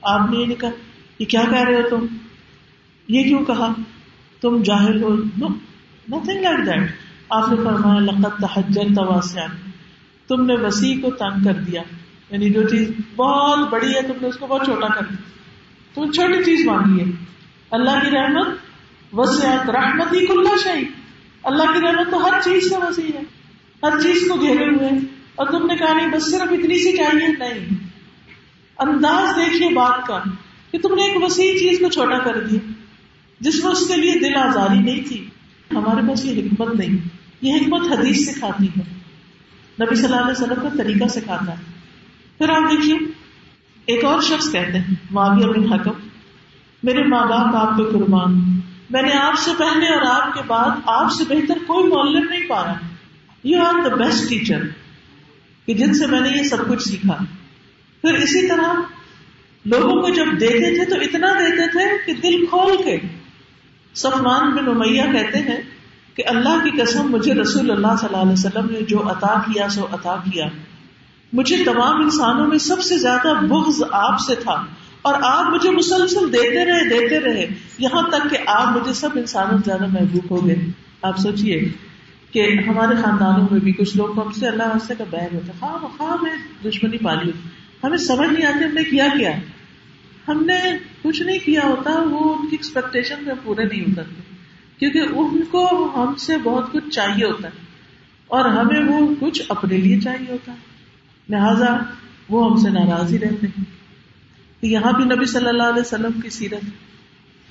S1: آپ نے یہ نہیں کہا، یہ کیا کہہ رہے ہو تم؟ یہ کیوں کہا؟ تم جاہل ہو۔ نتھنگ لائک دیٹ آپ نے فرمایا لقت تحجر تواسیان تم نے وسیع کو تنگ کر دیا۔ یعنی جو چیز بہت بڑی ہے، تم نے اس کو بہت چھوٹا کر دیا۔ تم چھوٹی چیز مانگی ہے۔ اللہ کی رحمت وسیعت رحمت ہی کھلا شاہی اللہ کی رحمت تو ہر چیز سے وسیع ہے۔ ہر چیز کو گھیرے ہوئے اور تم نے کہا نہیں، بس صرف اتنی سی چاہیے نہیں انداز دیکھیے بات کا کہ تم نے ایک وسیع چیز کو چھوٹا کر دیا، جس میں اس کے لیے دل آزاری نہیں تھی۔ ہمارے پاس یہ حکمت نہیں، یہ حکمت حدیث سکھاتی ہے۔ نبی صلی اللہ علیہ وسلم کا طریقہ سکھاتا ہے۔ پھر آپ دیکھیے، ایک اور شخص کہتے ہیں، معاویہ بن حکم۔ میرے ماں باپ، آپ پہ قربان۔ میں نے آپ سے پہلے اور آپ کے بعد آپ سے بہتر کوئی معلم نہیں پا رہا you are the best teacher کہ جن سے میں نے یہ سب کچھ سیکھا۔ پھر اسی طرح لوگوں کو جب دیتے تھے تو اتنا دیتے تھے کہ دل کھول کے سفمان بن امیہ کہتے ہیں کہ اللہ کی قسم مجھے رسول اللہ صلی اللہ علیہ وسلم نے جو عطا کیا سو عطا کیا۔ مجھے تمام انسانوں میں سب سے زیادہ بغض آپ سے تھا اور آپ مجھے مسلسل دیتے رہے دیتے رہے۔ یہاں تک کہ آپ مجھے سب انسانوں سے زیادہ محبوب ہو گئے۔ آپ سوچیے کہ ہمارے خاندانوں میں بھی کچھ لوگ ہم سے اللہ حصے کا بیگ ہوتا خواہ خواہ میں دشمنی پالی ہوتی۔ ہمیں سمجھ نہیں آتی ہم نے کیا کیا۔ ہم نے کچھ نہیں کیا ہوتا، وہ ان کی ایکسپیکٹیشن میں پورے نہیں اترتے کیونکہ ان کو ہم سے بہت کچھ چاہیے ہوتا ہے۔ اور ہمیں وہ کچھ اپنے لیے چاہیے ہوتا۔ ہے لہذا وہ ہم سے ناراض ہی رہتے ہیں۔ یہاں بھی نبی صلی اللہ علیہ وسلم کی سیرت۔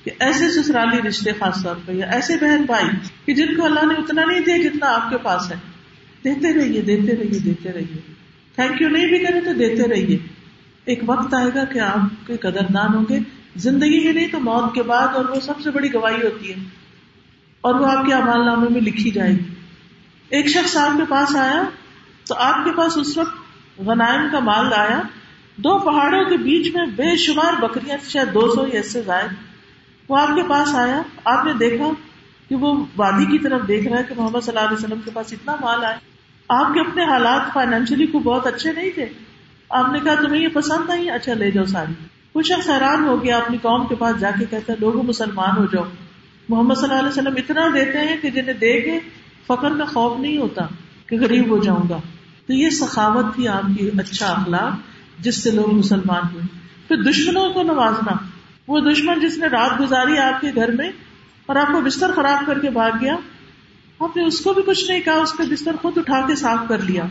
S1: کہ ایسے سسرالی رشتے خاص طور پہ یا ایسے بہن بھائی کہ جن کو اللہ نے اتنا نہیں دیا جتنا آپ کے پاس ہے۔ دیتے رہیے دیتے رہیے دیتے رہیے۔ تھینک یو نہیں بھی کرے تو دیتے رہیے۔ ایک وقت آئے گا کہ آپ کے قدردان ہوں گے۔ زندگی میں نہیں تو موت کے بعد اور وہ سب سے بڑی گواہی ہوتی ہے۔ اور وہ آپ کے امال نامے میں لکھی جائے گی۔ ایک شخص آپ کے پاس آیا تو آپ کے پاس اس وقت غنائم کا مال لایا دو پہاڑوں کے بیچ میں بے شمار بکریاں، شاید دو سو یا اس سے زائد۔ وہ آپ کے پاس آیا، آپ نے دیکھا کہ وہ وادی کی طرف دیکھ رہا ہے کہ محمد صلی اللہ علیہ وسلم کے پاس اتنا مال آیا۔ آپ کے اپنے حالات فائنینشلی کو بہت اچھے نہیں تھے۔ آپ نے کہا، تمہیں یہ پسند آئی اچھا لے جاؤ ساری کچھ شخص حیران ہو گیا، اپنی قوم کے پاس جا کے کہتا ہے لوگوں مسلمان ہو جاؤ۔ محمد صلی اللہ علیہ وسلم اتنا دیتے ہیں کہ جنہیں دے کے فخر کا خوف نہیں ہوتا کہ غریب ہو جاؤں گا۔ تو یہ سخاوت تھی آپ کی اچھا اخلاق، جس سے لوگ مسلمان ہوئے۔ پھر دشمنوں کو نوازنا۔ وہ دشمن جس نے رات گزاری آپ کے گھر میں اور آپ کو بستر خراب کر کے بھاگ گیا، آپ نے اس کو بھی کچھ نہیں کہا، اس کا بستر خود اٹھا کے صاف کر لیا۔